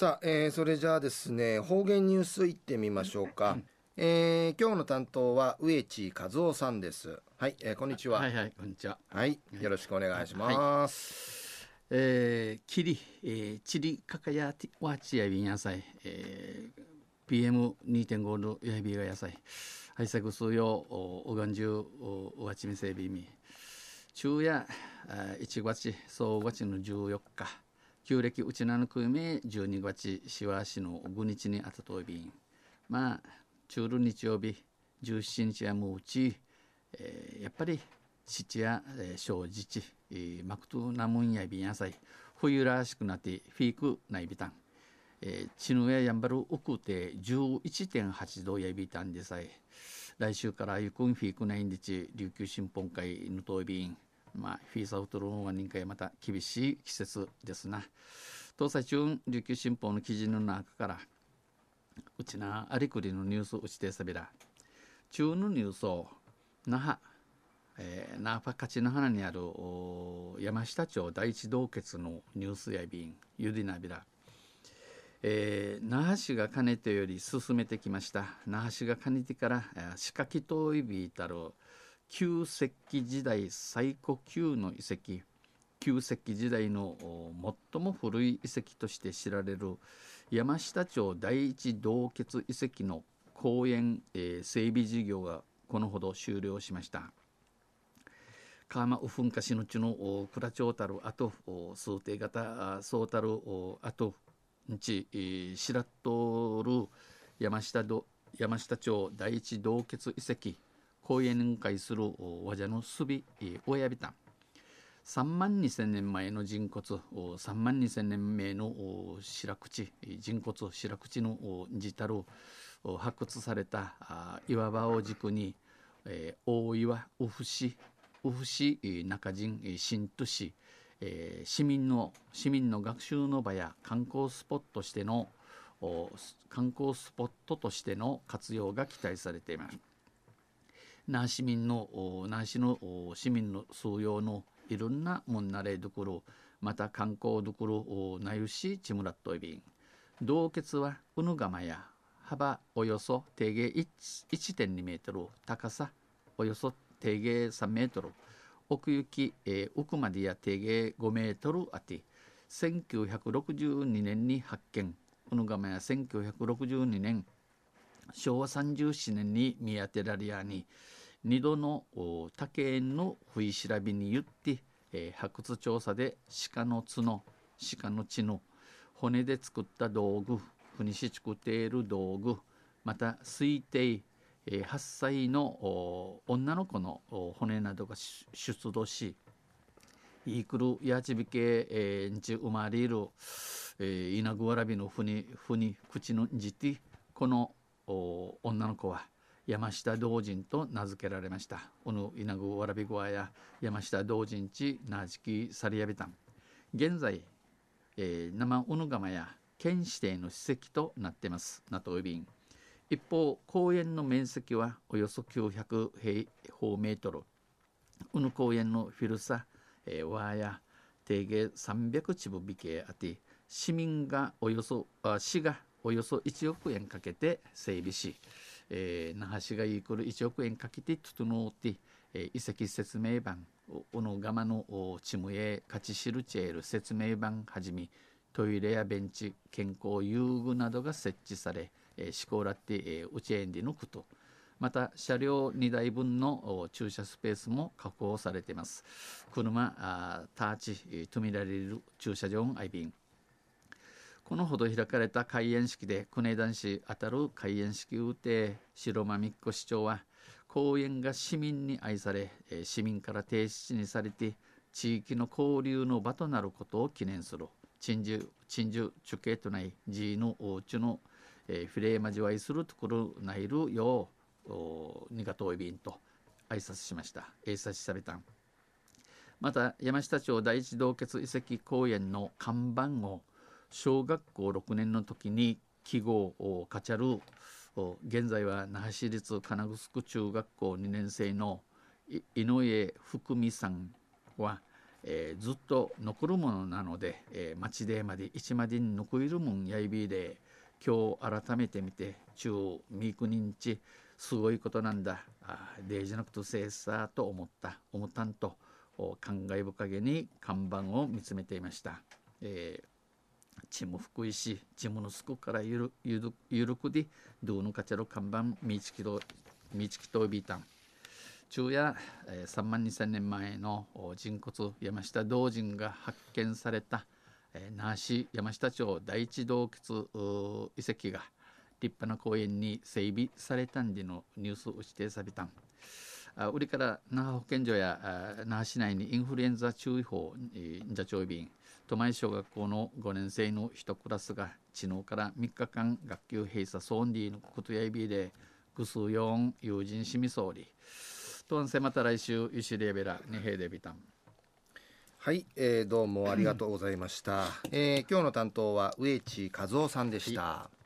さあ、えー、それじゃあですね方言ニュースいってみましょうか、えー、今日の担当は植地和夫さんです。はい、えー、こんにちは。はいはいこんにちは。はいよろしくお願いします、はい、えー、キリ、えー、チリカカヤティワチヤビン野菜、えー、PM2.5 のヤビが野菜はいさぐすよおがんじゅうおわちみせびみ。昼夜1月総月の14日旧暦うちなのくめ12月しわしの5日にあたといびん。まあ中る日曜日17日はもううち、えー、やっぱり七や、えー、小自治、えー、マクトナムンやびんやさい。冬らしくなってフィークないびたん、えー、チヌややんばる奥て11.8度やびたんでさえ。来週からゆくんフィークないんでち琉球新報会のといびん。まあ、フィーサウトローンは人会また厳しい季節ですな。東西中琉球新報の記事の中からうちなありくりのニュースうちてさびら中のニュースを那覇、えー、那覇勝ちの花にある山下町第一洞穴のニュースやびんゆりなびらえー、那覇市がかねてより進めてきました。那覇市がかねてから仕掛けといびいたる旧石器時代最古級の遺跡旧石器時代の最も古い遺跡として知られる山下町第一洞穴遺跡の公園、えー、整備事業がこのほど終了しました。川間噴火しのちの倉町たるあと数定型そうたるあとんち白とる山下山下町第一洞穴遺跡公園に会する和者のすび親びた3万2000年前の人骨3万2000年前の白口人骨白口の自たる発掘された岩場を軸に、えー、大岩ウフシウフシ中人新都市、えー、市民の市民の学習の場や観光スポットとしての観光スポットとしての活用が期待されています。那覇市民の那覇市の市民の数用のいろんなもんなれどころまた観光どころなゆしちむらっといびん。洞穴はうぬがまや幅およそ定芸1.2メートル高さおよそ定芸3メートル奥行き、えー、奥までや定芸5メートルあて1962年に発見。うぬがまや1962年昭和37年に見当てられやに2度の竹園の不意調べによって、えー、発掘調査で鹿の角鹿の血の骨で作った道具ふにし作っている道具また推定、えー、8歳の女の子の骨などが出土しイークルヤチビケ、えー、んち生まれる、えー、稲具わらびのふにふに口のじてこの女の子は山下道人と名付けられました。おぬ稲具わらびごわや山下道人地なじきさりやびたん。現在、えー、生小野釜や県指定の史跡となっています。なといびん。一方、公園の面積はおよそ900平方メートル。うぬ公園のフィルサ、えー、ワーや定芸300坪美形あて、市民がおよそ、あ市がおよそ1億円かけて整備し、えー、那覇市がイークル1億円かけて整って、えー、遺跡説明板おのがまのちむえ勝ち知るチェール説明板はじめトイレやベンチ健康遊具などが設置され、えー、しこらって、えー、うちえんでのこと。また車両2台分の駐車スペースも確保されています。車あターチとみられる駐車場アイビンこのほど開かれた開園式で国男子当たる開園式予定白間美子市長は公園が市民に愛され市民から提出にされて地域の交流の場となることを記念する鎮守鎮守中継とない寺のおうちの、えー、フィレー交わいするところないるようにがといびんと挨拶しました。挨拶された。また山下町第一洞穴遺跡公園の看板を小学校6年の時に記号をかちゃる現在は那覇市立金城中学校2年生の井上福美さんは、えー、ずっと残るものなので、えー、町でまで一までに残るもんやいびで今日改めて見て中ミーク認知すごいことなんだあデージなくとせいさと思った思ったんと感慨深げに看板を見つめていました。えー、チム福井市チムのすくからゆるゆるゆるくでどうのかちゃろ看板みちきとみちきとびたん。昼夜、えー、3万2000年前の人骨山下道人が発見された、えー、那覇市山下町第一洞窟遺跡が立派な公園に整備されたんでのニュースを指定されたん。あ売りから那覇保健所や那覇市内にインフルエンザ注意報座長便都前小学校の5年生の1クラスが昨日から3日間学級閉鎖ソンディのことやいびでぐすうよん友人しみそうりとんせまた来週ゆしレベラにへでびたんはい、えー、どうもありがとうございました、えー、今日の担当は植地和夫さんでした、はい